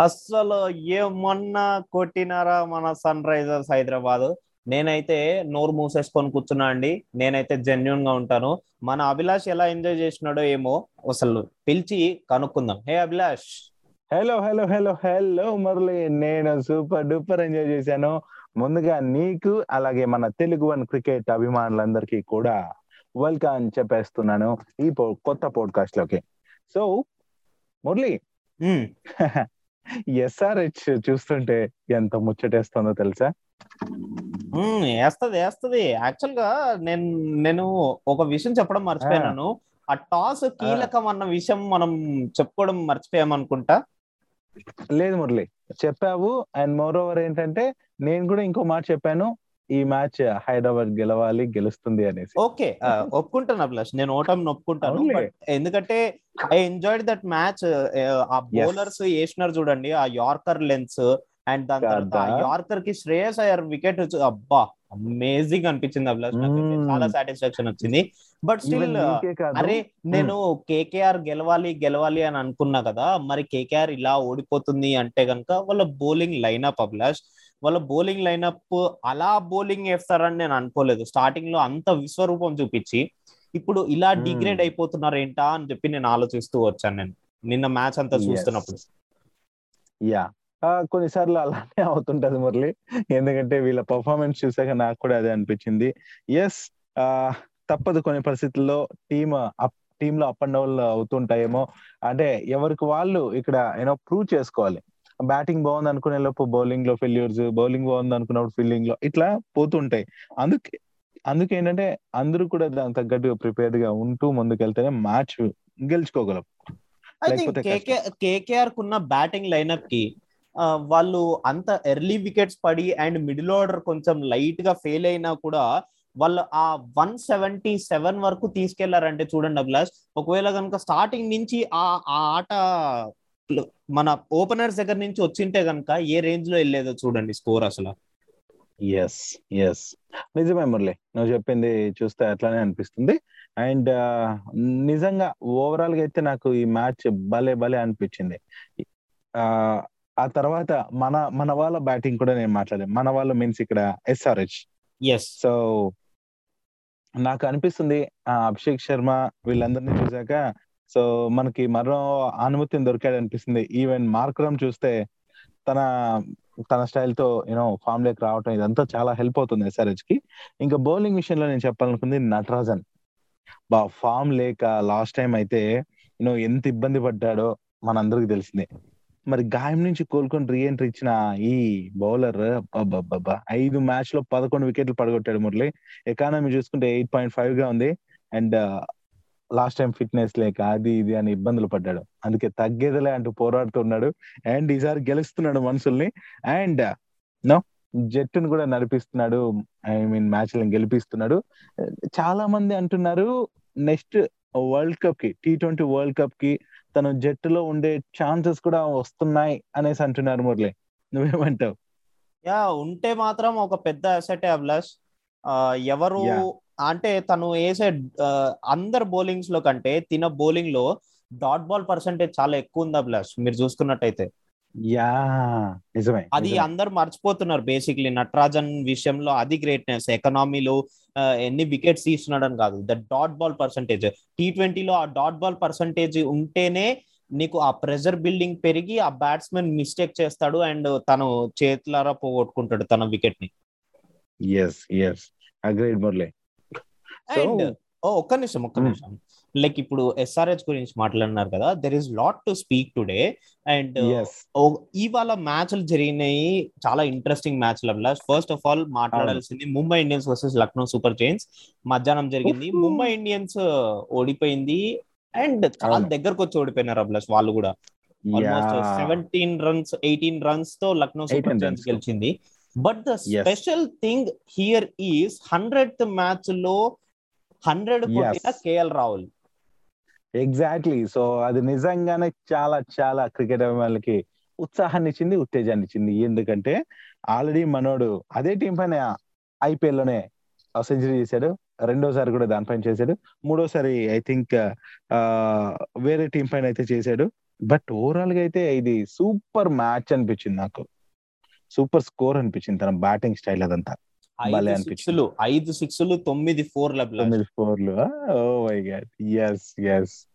అస్సలు ఏమన్నా కొట్టినారా మన సన్ రైజర్స్ హైదరాబాద్? నేనైతే నోరు మూసేసుకొని కూర్చున్నా అండి. నేనైతే జెన్యున్గా ఉంటాను. మన అభిలాష్ ఎలా ఎంజాయ్ చేసినాడో ఏమో అసలు పిలిచి కనుక్కుందాం. Hey Abhilash. Hello hello hello hello Murali. నేను సూపర్ డూపర్ ఎంజాయ్ చేశాను. ముందుగా నీకు అలాగే మన తెలుగు వన్ క్రికెట్ అభిమానులందరికీ కూడా వెల్కమ్ చెప్పేస్తున్నాను ఈ పో- కొత్త పోడ్కాస్ట్లోకి. సో మురళి. ఎస్ఆర్హెచ్ చూస్తుంటే ఎంత ముచ్చటేస్తుందో తెలుసా? వేస్తది వేస్తది యాక్చువల్గా నేను నేను ఒక విషయం చెప్పడం మర్చిపోయాను ఆ. టాస్ కీలకం అన్న విషయం మనం చెప్పుకోవడం మర్చిపోయామనుకుంటా? లేదు మురళి చెప్పావు. అండ్ మోర్ ఓవర్ ఏంటంటే నేను కూడా ఇంకో మాట చెప్పాను. ఈ మ్యాచ్ హైదరాబాద్ గెలవాలి గెలుస్తుంది అనేసి. ఓకే ఒప్పుకుంటాను అభిలాష్. నేను ఓటమి ఒప్పుకుంటాను ఎందుకంటే ఐ ఎంజాయ్డ్ దట్ మ్యాచ్. ఆ బౌలర్స్ వేసినారు చూడండి ఆ యార్కర్ లెన్స్ అండ్ దాని తర్వాత యార్కర్కి శ్రేయస్ అయ్యర్ వికెట్ అబ్బా అమేజింగ్ అనిపించింది అభిలాష్. చాలా సాటిస్ఫాక్షన్ వచ్చింది. బట్ స్టిల్ అరే నేను కేకేఆర్ గెలవాలి గెలవాలి అని అనుకున్నా కదా మరి కేకేఆర్ ఇలా ఓడిపోతుంది అంటే గనుక వాళ్ళ బౌలింగ్ లైనప్ అభిలాష్. వాళ్ళ బౌలింగ్ లైనప్ అలా బౌలింగ్ వేస్తారని నేను అనుకోలేదు. స్టార్టింగ్లో అంత విశ్వరూపం చూపించి ఇప్పుడు ఇలా. డిగ్రేడ్ అయిపోతున్నారు ఏంటా అని చెప్పి నేను ఆలోచిస్తూ వచ్చాను నేను నిన్న మ్యాచ్ అంతా. చూస్తున్నప్పుడు. యా కొన్నిసార్లు అలానే అవుతుంటది మురళి. ఎందుకంటే వీళ్ళ పర్ఫార్మెన్స్ చూసాక నాకు కూడా అదే అనిపించింది. ఎస్ తప్పదు కొన్ని పరిస్థితుల్లో టీమ్ అప్ టీమ్లో అప్ అండ్ డౌన్ అవుతుంటాయేమో. అంటే ఎవరికి వాళ్ళు ఇక్కడ యూనో ప్రూవ్ చేసుకోవాలి. బ్యాటింగ్ బాగుంది అనుకునే లోపు బౌలింగ్లో ఫెయిల్యూర్స్ బౌలింగ్ బాగుంది అనుకున్నప్పుడు ఫీల్డింగ్లో ఇట్లా పోతుంటాయి. అందుకే అందుకే ఏంటంటే అందరూ కూడా దానికి తగ్గట్టుగా ప్రిపేర్డ్గా ఉంటూ ముందుకెళ్తేనే మ్యాచ్ గెలుచుకోగలం. కేకేఆర్ కున్న బ్యాటింగ్ లైనప్కి వాళ్ళు అంత ఎర్లీ వికెట్స్ పడి అండ్ మిడిల్ ఆర్డర్ కొంచెం లైట్గా ఫెయిల్ అయినా కూడా వాళ్ళు ఆ వన్ సెవెంటీ సెవెన్ వరకు తీసుకెళ్ళారంటే చూడండి అభిలాష్. ఒకవేళ కనుక స్టార్టింగ్ నుంచి ఆ ఆ ఆట మన ఓపెనర్స్ దగ్గర నుంచి వచ్చింటే కనుక ఏ రేంజ్లో వెళ్ళేదో చూడండి స్కోర్ అసలు. ఎస్ ఎస్ నిజమే మురళి నువ్వు చెప్పింది చూస్తే అట్లానే అనిపిస్తుంది. అండ్ నిజంగా ఓవరాల్గా అయితే నాకు ఈ మ్యాచ్ భలే భలే అనిపించింది. ఆ ఆ తర్వాత మన మన వాళ్ళ బ్యాటింగ్ కూడా నేను మాట్లాడాను. మన వాళ్ళు మీన్స్ ఇక్కడ ఎస్ఆర్హెచ్ ఎస్ సో నాకు అనిపిస్తుంది ఆ అభిషేక్ శర్మ వీళ్ళందరినీ చూసాక సో మనకి మరో అనుమతిని దొరికాడు అనిపిస్తుంది ఈవెన్ మార్క్రమ్ చూస్తే తన తన స్టైల్తో యూనో ఫామ్ లేక్ రావటం ఇదంతా చాలా హెల్ప్ అవుతుంది ఎస్ఆర్హెచ్కి ఇంకా బౌలింగ్ విషయంలో నేను చెప్పాలనుకుంది నటరాజన్. బా ఫామ్ లేక లాస్ట్ టైం అయితే యూనో ఎంత ఇబ్బంది పడ్డాడో మనందరికి తెలిసిందే. మరి గాయం నుంచి కోలుకొని రీఎంట్రీ ఇచ్చిన ఈ బౌలర్ ఐదు మ్యాచ్లో పదకొండు వికెట్లు పడగొట్టాడు మురళి. ఎకానమీ చూసుకుంటే ఎయిట్ పాయింట్ ఫైవ్గా ఉంది. అండ్ లాస్ట్ టైం ఫిట్నెస్ లేక అది ఇది అని ఇబ్బందులు పడ్డాడు. అందుకే తగ్గేదిలే అంటూ పోరాడుతున్నాడు అండ్ ఈసారి గెలుస్తున్నాడు మనుషుల్ని. అండ్ నో జట్టును కూడా నడిపిస్తున్నాడు. ఐ మీన్ మ్యాచ్లను గెలిపిస్తున్నాడు. చాలా మంది అంటున్నారు నెక్స్ట్ వరల్డ్ కప్కి టీ ట్వంటీ వరల్డ్ కప్కి తన జట్టులో ఉండే ఛాన్సెస్ కూడా వస్తున్నాయి అనేసి అంటున్నారు మురళి. నువ్వేమంటావు? యా ఉంటే మాత్రం ఒక పెద్ద అసెట్ అభిలాష్. ఎవరు. అంటే తను వేసే అందరు బౌలింగ్స్లో కంటే తిన బౌలింగ్లో డాట్ బాల్ పర్సంటేజ్ చాలా ఎక్కువ ఉంది అభిలాష్? మీరు చూసుకున్నట్టయితే. యా నిజమే అది. అందరు మర్చిపోతున్నారు బేసిక్లీ నటరాజన్ విషయంలో అది గ్రేట్నెస్ ఎకనామీలో ఎన్ని వికెట్స్ తీస్తున్నాడని కాదు. The dot ball percentage T ట్వంటీలో ఆ డాట్ బాల్ పర్సంటేజ్ ఉంటేనే నీకు ఆ ప్రెజర్ బిల్డింగ్ పెరిగి ఆ బ్యాట్స్మెన్ మిస్టేక్ చేస్తాడు అండ్ తను చేతులారా పోగొట్టుకుంటాడు తన వికెట్ని. Yes yes agreed Murali and ఓ ఒక్క నిమిషం ఒక్క Hmm. నిమిషం లైక్ ఇప్పుడు ఎస్ఆర్హెచ్ గురించి మాట్లాడినారు కదా there is lot to speak today and ఇవాళ మ్యాచ్లు జరిగినాయి చాలా ఇంట్రెస్టింగ్ మ్యాచ్లు అభిలాష్ ఫస్ట్ ఆఫ్ ఆల్ మాట్లాడాల్సింది Mumbai Indians versus Lucknow super giants మధ్యాహ్నం జరిగింది. ముంబై ఇండియన్స్ ఓడిపోయింది అండ్ చాలా. దగ్గరకు వచ్చి ఓడిపోయినారు అభిలాష్ వాళ్ళు కూడా ఆల్మోస్ట్ సెవెంటీన్ రన్స్ ఎయిటీన్ రన్స్తో లక్నో 18 సూపర్ జైన్స్. గెలిచింది but the. Special thing here is hundred మ్యాచ్లో హండ్రెడ్ కొట్టిన. కేఎల్ రాహుల్. ఎగ్జాక్ట్లీ సో అది నిజంగానే చాలా చాలా క్రికెట్ అభిమానులకి ఉత్సాహాన్ని ఇచ్చింది ఉత్తేజాన్ని ఇచ్చింది. ఎందుకంటే ఆల్రెడీ మనోడు అదే టీం పైన ఐపీఎల్లోనే సెంచరీ చేశాడు. రెండోసారి కూడా దానిపైన చేశాడు. మూడోసారి ఐ థింక్ వేరే టీం పైన అయితే చేశాడు. బట్ ఓవరాల్గా అయితే ఇది సూపర్ మ్యాచ్ అనిపించింది నాకు. సూపర్ స్కోర్ అనిపించింది తన బ్యాటింగ్ స్టైల్ అదంతా. సిక్స్లు ఐదు సిక్స్లు తొమ్మిది ఫోర్ల తొమ్మిది ఫోర్లు. Oh my god. Yes yes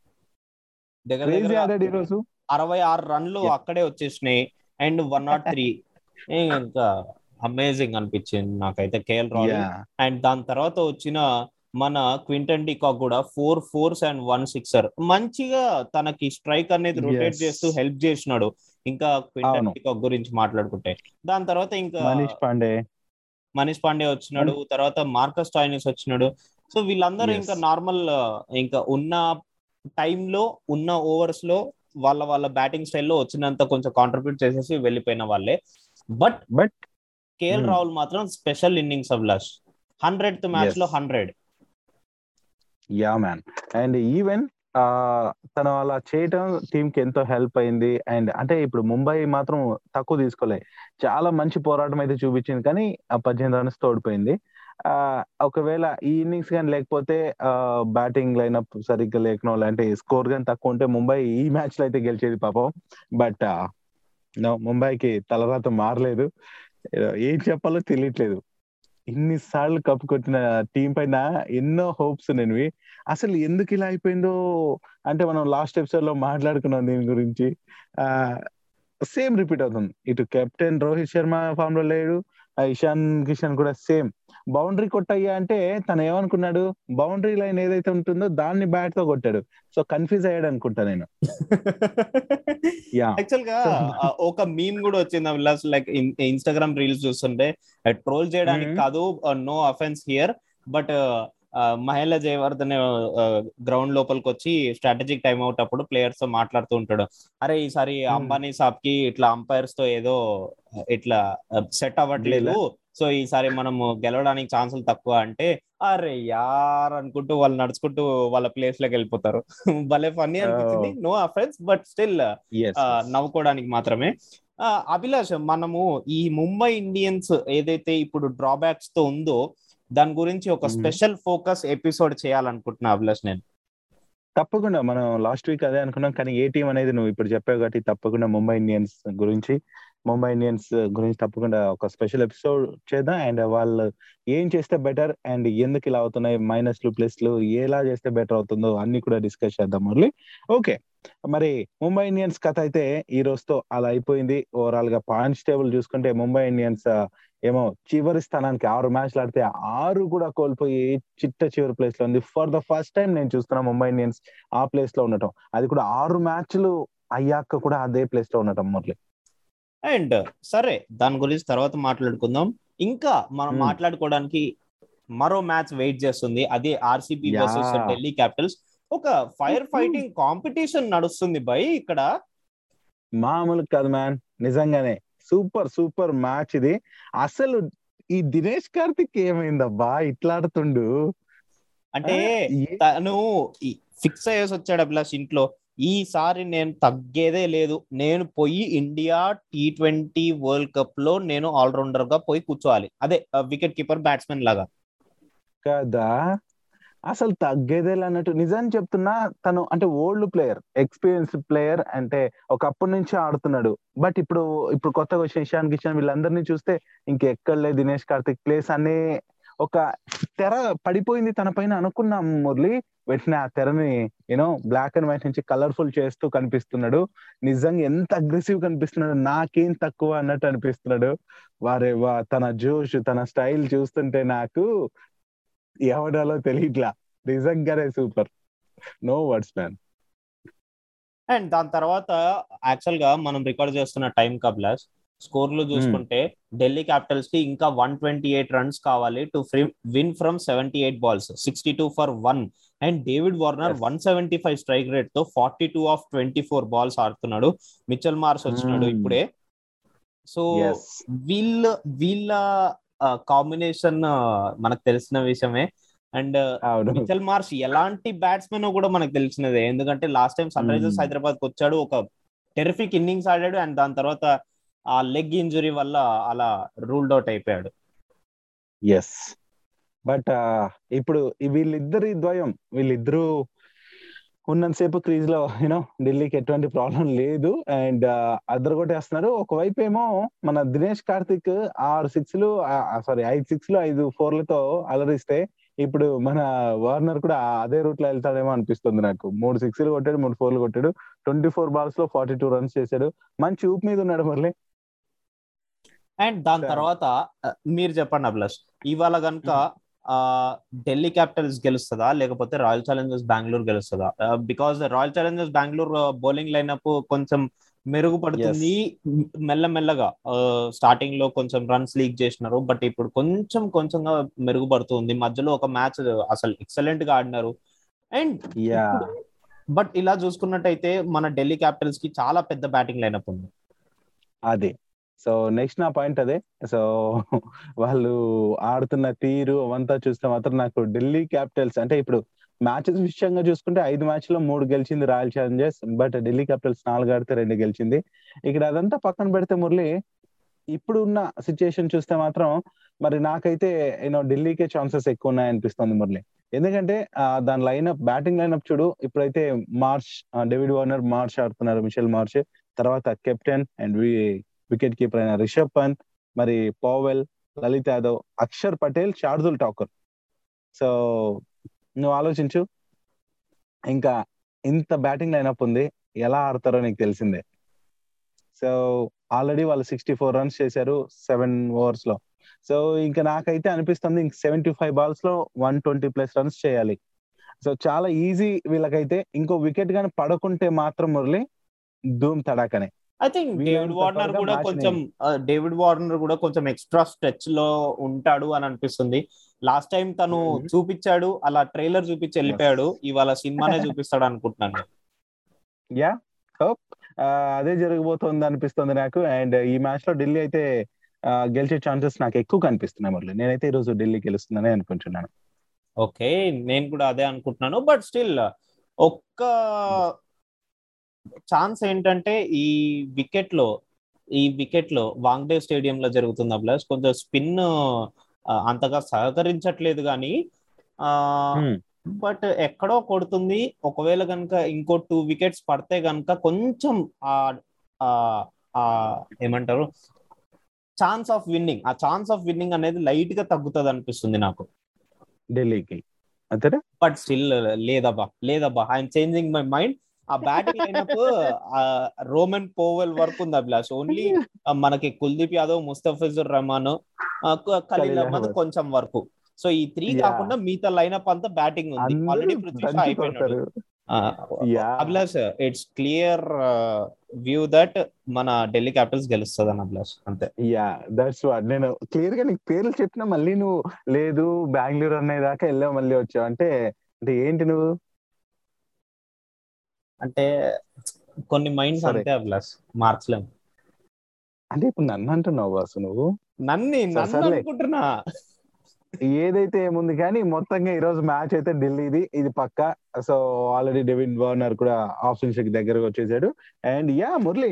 దగ్గర క్రేజీ దగ్గర ఆడాడు ఈ రోజు అరవై ఆరు రన్లు. అక్కడే వచ్చేసినాయి. And one not three. ఇంకా అమేజింగ్ అనిపించింది నాకైతే కేఎల్ రాహుల్ అండ్ దాని తర్వాత వచ్చిన మన క్వింటన్ డికాక్ కూడా four fours and one sixer. మంచిగా తనకి స్ట్రైక్ అనేది రొటేట్. చేస్తూ హెల్ప్ చేసినాడు. ఇంకా క్వింటన్. డికాక్ గురించి మాట్లాడుకుంటే. దాని తర్వాత ఇంకా మనీష్ పాండే. మనీష్ పాండే వచ్చినాడు తర్వాత మార్కస్ టాయినిస్ వచ్చినాడు. సో వీళ్ళందరూ. ఇంకా నార్మల్ ఇంకా ఉన్న టైంలో ఉన్న ఓవర్స్లో వాళ్ళ వాళ్ళ బ్యాటింగ్ స్టైల్లో వచ్చినంత కొంచెం కాంట్రిబ్యూట్ చేసేసి వెళ్ళిపోయిన వాళ్ళే. But but KL Hmm. Rahul మాత్రం special innings Abhilash hundred match. లో hundred ya man and even తను అలా చేయటం టీమ్కి ఎంతో హెల్ప్ అయింది. అండ్ అంటే ఇప్పుడు ముంబై మాత్రం తక్కువ తీసుకోలే. చాలా మంచి పోరాటం అయితే చూపించింది. కానీ ఆ పద్దెనిమిది రన్స్ తోడిపోయింది. ఆ ఒకవేళ ఈ ఇన్నింగ్స్ కానీ లేకపోతే బ్యాటింగ్ లైనప్ సరిగ్గా లేకనో లేదంటే స్కోర్ కానీ తక్కువ ఉంటే ముంబై ఈ మ్యాచ్లో అయితే గెలిచేది పాపం. బట్ నో ముంబైకి తలరాత మారలేదు. ఏం చెప్పాలో తెలియట్లేదు. ఇన్నిసార్లు కప్పు కొట్టిన టీం పైన ఎన్నో హోప్స్ ఉన్నవి. అసలు ఎందుకు ఇలా అయిపోయిందో అంటే మనం లాస్ట్ ఎపిసోడ్లో మాట్లాడుకున్నాం దీని గురించి. ఆ సేమ్ రిపీట్ అవుతుంది. ఇటు కెప్టెన్ రోహిత్ శర్మ ఫామ్లో లేడు ఇషాన్ కిషన్ కూడా సేమ్ బౌండరీ కొట్టయ్యా అంటే తను ఏమనుకున్నాడు? బౌండరీ లైన్ ఏదైతే ఉంటుందో దాన్ని బ్యాట్తో కొట్టాడు. సో కన్ఫ్యూజ్ అయ్యాడు అనుకుంటా నేను. యా యాక్చువల్గా ఒక మీమ్ కూడా వచ్చింది అభిలాష్ లైక్ ఇన్స్టాగ్రామ్ రీల్స్ చూస్తుంటే ట్రోల్ చేయడానికి Mhm. కాదు no offence here but Mahela Jayawardene ground లోపలికి వచ్చి స్ట్రాటజిక్ టైం అవుట్ అప్పుడు ప్లేయర్స్తో మాట్లాడుతూ ఉంటాడు. అరే ఈసారి Hmm. అంబానీ సాబ్కి ఇట్లా అంపైర్స్తో ఏదో ఇట్లా సెట్ అవ్వట్లేదు. సో ఈసారి మనము గెలవడానికి ఛాన్సులు తక్కువ అంటే అరే యార్ అనుకుంటూ వాళ్ళు నడుచుకుంటూ వాళ్ళ ప్లేస్లోకి వెళ్ళిపోతారు. భలే ఫన్నీ అనిపించింది. నో అఫెన్స్ బట్ స్టిల్ నవ్వుకోవడానికి మాత్రమే. అభిలాష్ మనము ఈ ముంబై ఇండియన్స్ ఏదైతే ఇప్పుడు డ్రాబ్యాక్స్తో ఉందో దాని గురించి ఒక. స్పెషల్ ఫోకస్ ఎపిసోడ్ చేయాలనుకుంటున్నా అభిలాష్ నేను తప్పకుండా మనం లాస్ట్ వీక్ అదే అనుకున్నాం కానీ ఏ టీం అనేది నువ్వు ఇప్పుడు చెప్పావు కాబట్టి తప్పకుండా ముంబై ఇండియన్స్ గురించి ముంబై ఇండియన్స్ గురించి తప్పకుండా ఒక స్పెషల్ ఎపిసోడ్ చేద్దాం. అండ్ వాళ్ళు ఏం చేస్తే బెటర్ అండ్ ఎందుకు ఇలా అవుతున్నాయి? మైనస్లు ప్లస్లు ఎలా చేస్తే బెటర్ అవుతుందో అన్ని కూడా డిస్కస్ చేద్దాం మురళి. ఓకే మరి ముంబై ఇండియన్స్ కథ అయితే ఈ రోజుతో అలా అయిపోయింది. ఓవరాల్గా పాయింట్స్ టేబుల్ చూసుకుంటే ముంబై ఇండియన్స్ ఏమో చివరి స్థానానికి ఆరు మ్యాచ్లు ఆడితే ఆరు కూడా కోల్పోయి చిట్ట చివరి ప్లేస్లో ఉంది. ఫర్ ద ఫస్ట్ టైం నేను చూస్తున్నా ముంబై ఇండియన్స్ ఆ ప్లేస్లో ఉండటం. అది కూడా ఆరు మ్యాచ్లు అయ్యాక కూడా అదే ప్లేస్లో ఉండటం మురళి. అండ్ సరే దాని గురించి తర్వాత మాట్లాడుకుందాం. ఇంకా మనం Hmm. మాట్లాడుకోవడానికి మరో మ్యాచ్ వెయిట్ చేస్తుంది. అదే ఆర్సీబీ. వర్సెస్ ఢిల్లీ క్యాపిటల్స్ ఒక ఫైర్ ఫైటింగ్ కాంపిటీషన్ నడుస్తుంది బై ఇక్కడ. మామూలు కాదు మ్యాన్ నిజంగానే సూపర్ సూపర్ మ్యాచ్ ఇది. అసలు ఈ దినేష్ కార్తిక్ ఏమైందబ్బా? ఇట్లా ఆడుతుండు. అంటే తను ఫిక్స్ అయ్యేసి వచ్చాడు అభిలాష్ ఇంట్లో. ఈసారి నేను తగ్గేదే లేదు. నేను పోయి ఇండియా టీ ట్వంటీ వరల్డ్ కప్లో నేను ఆల్రౌండర్గా పోయి కూర్చోవాలి. అదే వికెట్ కీపర్ బ్యాట్స్మెన్ లాగా. కదా? అసలు తగ్గేదేలే అన్నట్టు నిజాన్ని చెప్తున్నా తను అంటే ఓల్డ్ ప్లేయర్ ఎక్స్పీరియన్స్ ప్లేయర్ అంటే ఒకప్పటి నుంచి ఆడుతున్నాడు. బట్ ఇప్పుడు ఇప్పుడు కొత్తగా వచ్చిన ఇషాన్ కిషన్ వీళ్ళందరినీ చూస్తే ఇంకెక్కడలే దినేష్ కార్తిక్ ప్లేస్ అనే ఒక తెర పడిపోయింది తన పైన అనుకున్నాం మురళి. వెంటనే ఆ తెరని you know black and white నుంచి కలర్ఫుల్ చేస్తూ కనిపిస్తున్నాడు. నిజంగా ఎంత అగ్రెసివ్ కనిపిస్తున్నాడు నాకేం తక్కువ అన్నట్టు అనిపిస్తున్నాడు. వారే వా తన జోష్ తన స్టైల్ చూస్తుంటే నాకు ఎవడాలో తెలియట్లా. నిజంగానే super no words man and దాని తర్వాత యాక్చువల్గా మనం రికార్డ్ చేస్తున్న టైం కబ్లాస్ స్కోర్లు చూసుకుంటే ఢిల్లీ క్యాపిటల్స్కి ఇంకా వన్ ట్వంటీ ఎయిట్ రన్స్ కావాలి to win from seventy eight balls sixty two for one. And David Warner. One seventy five strike రేట్తో forty two of twenty four balls ఆడుతున్నాడు. మిచల్ మార్స్ వచ్చినాడు. ఇప్పుడే. So వీళ్ళ వీళ్ళ combination మనకు తెలిసిన విషయమే. And Mitchell Marsh ఎలాంటి బ్యాట్స్మెన్ కూడా మనకు తెలిసినదే. ఎందుకంటే లాస్ట్ టైం సన్ రైజర్స్. హైదరాబాద్కి వచ్చాడు. ఒక టెరిఫిక్ ఇన్నింగ్స్ ఆడాడు. అండ్ దాని తర్వాత ఆ లెగ్ ఇంజురీ వల్ల అలా రూల్డ్ అవుట్ అయిపోయాడు. ఎస్ బట్ ఇప్పుడు వీళ్ళిద్దరి ద్వయం వీళ్ళిద్దరూ ఉన్నంతసేపు క్రీజ్లో యూనో ఢిల్లీకి ఎటువంటి ప్రాబ్లం లేదు. అండ్ అద్దరు కొట్టేస్తున్నారు ఒకవైపు ఏమో మన దినేష్ కార్తిక్ ఆరు సిక్స్లు సారీ ఐదు సిక్స్లు ఐదు ఫోర్లతో అలరిస్తే ఇప్పుడు మన వార్నర్ కూడా అదే రూట్లో వెళ్తాడేమో అనిపిస్తుంది నాకు. మూడు సిక్స్లు కొట్టాడు మూడు ఫోర్లు కొట్టాడు. ట్వంటీ ఫోర్ బాల్స్లో ఫార్టీ టూ రన్స్ చేశాడు. మంచి ఊపు మీద ఉన్నాడు మురళి. అండ్ దాని తర్వాత మీరు చెప్పండి అభిలాష్. ఇవాళ కనుక ఢిల్లీ క్యాపిటల్స్ గెలుస్తుందా? లేకపోతే Royal Challengers Bengaluru గెలుస్తుందా? Because royal challengers Bengaluru bowling lineup కొంచెం మెరుగుపడుతుంది. మెల్లమెల్లగా స్టార్టింగ్లో కొంచెం రన్స్ లీక్ చేసినారు. బట్ ఇప్పుడు కొంచెం కొంచెంగా మెరుగుపడుతుంది. మధ్యలో ఒక మ్యాచ్ అసలు ఎక్సలెంట్గా ఆడినారు. అండ్ బట్ ఇలా చూసుకున్నట్టయితే మన ఢిల్లీ క్యాపిటల్స్కి చాలా పెద్ద బ్యాటింగ్ లైనప్ ఉంది. అదే. సో నెక్స్ట్ నా పాయింట్ అదే. సో వాళ్ళు ఆడుతున్న తీరు అవంతా చూస్తే మాత్రం నాకు ఢిల్లీ క్యాపిటల్స్ అంటే ఇప్పుడు మ్యాచెస్ విషయంగా చూసుకుంటే ఐదు మ్యాచ్లో మూడు గెలిచింది royal challengers but Delhi capitals నాలుగు ఆడితే రెండు గెలిచింది. ఇక్కడ అదంతా పక్కన పెడితే మురళి ఇప్పుడు ఉన్న సిచ్యుయేషన్ చూస్తే మాత్రం మరి నాకైతే యూనో ఢిల్లీకే ఛాన్సెస్ ఎక్కువ ఉన్నాయనిపిస్తుంది మురళి. ఎందుకంటే దాని లైన్అప్ బ్యాటింగ్ లైనప్ చూడు ఇప్పుడైతే మార్చ్ డేవిడ్ వార్నర్ మార్చ్ ఆడుతున్నారు మిషెల్ మార్చ్ తర్వాత కెప్టెన్ అండ్ వికెట్ కీపర్ అయిన రిషబ్ పంత్ మరి పోవెల్ లలిత్ యాదవ్ అక్షర్ పటేల్ శార్దుల్ ఠాకూర్ సో నువ్వు ఆలోచించు. ఇంకా ఇంత బ్యాటింగ్ లైనప్ ఉంది. ఎలా ఆడతారో నీకు తెలిసిందే. సో ఆల్రెడీ వాళ్ళు సిక్స్టీ ఫోర్ రన్స్ చేశారు సెవెన్ ఓవర్స్లో. సో ఇంకా నాకైతే అనిపిస్తుంది ఇంక సెవెంటీ ఫైవ్ బాల్స్లో వన్ ట్వంటీ ప్లస్ రన్స్ చేయాలి. సో చాలా ఈజీ వీళ్ళకైతే. ఇంకో వికెట్ కానీ పడకుంటే మాత్రం మురళి ధూమ్ తడాకనే. ఐ థింక్ డేవిడ్ వార్నర్ కూడా కొంచెం డేవిడ్ వార్నర్ కూడా కొంచెం ఎక్స్ట్రా స్ట్రెచ్లో ఉంటాడు అని అనిపిస్తుంది. లాస్ట్ టైం తను చూపించాడు అలా ట్రైలర్ చూపించి వెళ్ళిపోయాడు ఇవాళ సినిమానే చూపిస్తాడు అనుకుంటున్నాను. యా హోప్ అదే జరగబోతోంది అనిపిస్తుంది నాకు. అండ్ ఈ మ్యాచ్లో ఢిల్లీ అయితే గెలిచే ఛాన్సెస్ నాకు ఎక్కువ కనిపిస్తున్నాయి మురళి. నేనైతే ఈ రోజు ఢిల్లీ గెలుస్తుందని అనుకుంటున్నాను. ఓకే నేను కూడా అదే అనుకుంటున్నాను. బట్ స్టిల్ ఒక్క ఛాన్స్ ఏంటంటే ఈ వికెట్లో ఈ వికెట్లో వాంగ్డే స్టేడియం లో జరుగుతుంది అబ్లాస్ కొంచెం స్పిన్ అంతగా సహకరించట్లేదు కానీ బట్ ఎక్కడో కొడుతుంది. ఒకవేళ కనుక ఇంకో టూ వికెట్స్ పడితే కనుక కొంచెం ఆ ఏమంటారు? Chance of winning. ఆ ఛాన్స్ ఆఫ్ విన్నింగ్ అనేది లైట్గా తగ్గుతుంది అనిపిస్తుంది నాకు. ఢిల్లీకి. అంతేనా? బట్ స్టిల్ లేదబ్బా లేదబ్బా. I'm changing my mind. ఆ బ్యాటింగ్ అయినప్పుడు రోమన్ పోవెల్ వరకు ఉంది అభిలాష్. ఓన్లీ మనకి కుల్దీప్ యాదవ్ ముస్తఫిజుర్ రహమాన్ ఖలీల్ అహ్మద్ కొంచెం వరకు. సో ఈ త్రీ కాకుండా మిగతా లైనప్ అంతా బ్యాటింగ్ ఉంది. ఆల్రెడీ పృథ్వీ అయిపోయినాడు. Abhilash it's clear view that మన ఢిల్లీ క్యాపిటల్స్ గెలుస్తుంది అని అభిలాష్. అంతే. యా దట్స్ వాట్ నేను క్లియర్గా నీకు పేర్లు చెప్పినా మళ్ళీ నువ్వు లేదు బెంగళూరు అనే దాకా వెళ్ళావు మళ్ళీ వచ్చావు. అంటే అంటే ఏంటి నువ్వు? అంటే కొన్ని మైండ్స్ అంతే అభిలాష్ మార్చలేము అంటే ఇప్పుడు నన్ను అంటున్నావు బాసు నువ్వు. నన్ను అనుకుంటున్నా. ఏదైతే ఏముంది కానీ మొత్తంగా ఈ రోజు మ్యాచ్ అయితే ఢిల్లీది ఇది పక్క. సో ఆల్రెడీ డెవిన్ వార్నర్ కూడా ఆఫ్ సెంచరీకి దగ్గరకు వచ్చేసాడు. అండ్ యా మురళి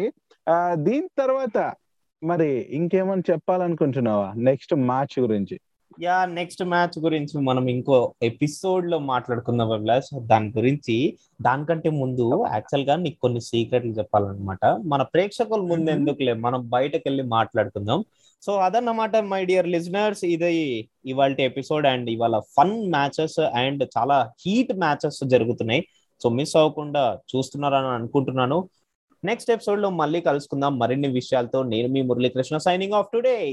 దీని తర్వాత మరి ఇంకేమని చెప్పాలనుకుంటున్నావా? నెక్స్ట్ మ్యాచ్ గురించి. యా నెక్స్ట్ మ్యాచ్ గురించి మనం ఇంకో ఎపిసోడ్లో మాట్లాడుకుందాం అభిలాష్. దాని గురించి దానికంటే ముందు యాక్చువల్గా నీకు కొన్ని సీక్రెట్లు చెప్పాలన్నమాట. మన ప్రేక్షకుల ముందు ఎందుకులే మనం బయటకు వెళ్ళి మాట్లాడుకుందాం. సో అదన్నమాట మై డియర్ లిజనర్స్ ఇది ఇవాళ ఎపిసోడ్ అండ్ ఇవాళ ఫన్ మ్యాచెస్ అండ్ చాలా హీట్ మ్యాచెస్ జరుగుతున్నాయి. సో మిస్ అవ్వకుండా చూస్తున్నారని అనుకుంటున్నాను. నెక్స్ట్ ఎపిసోడ్లో మళ్ళీ కలుసుకుందాం. మరిన్ని విషయాలతో నేను మీ Muralikrishna signing off today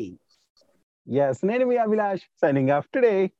Yes, Nenemi Avilash signing off today.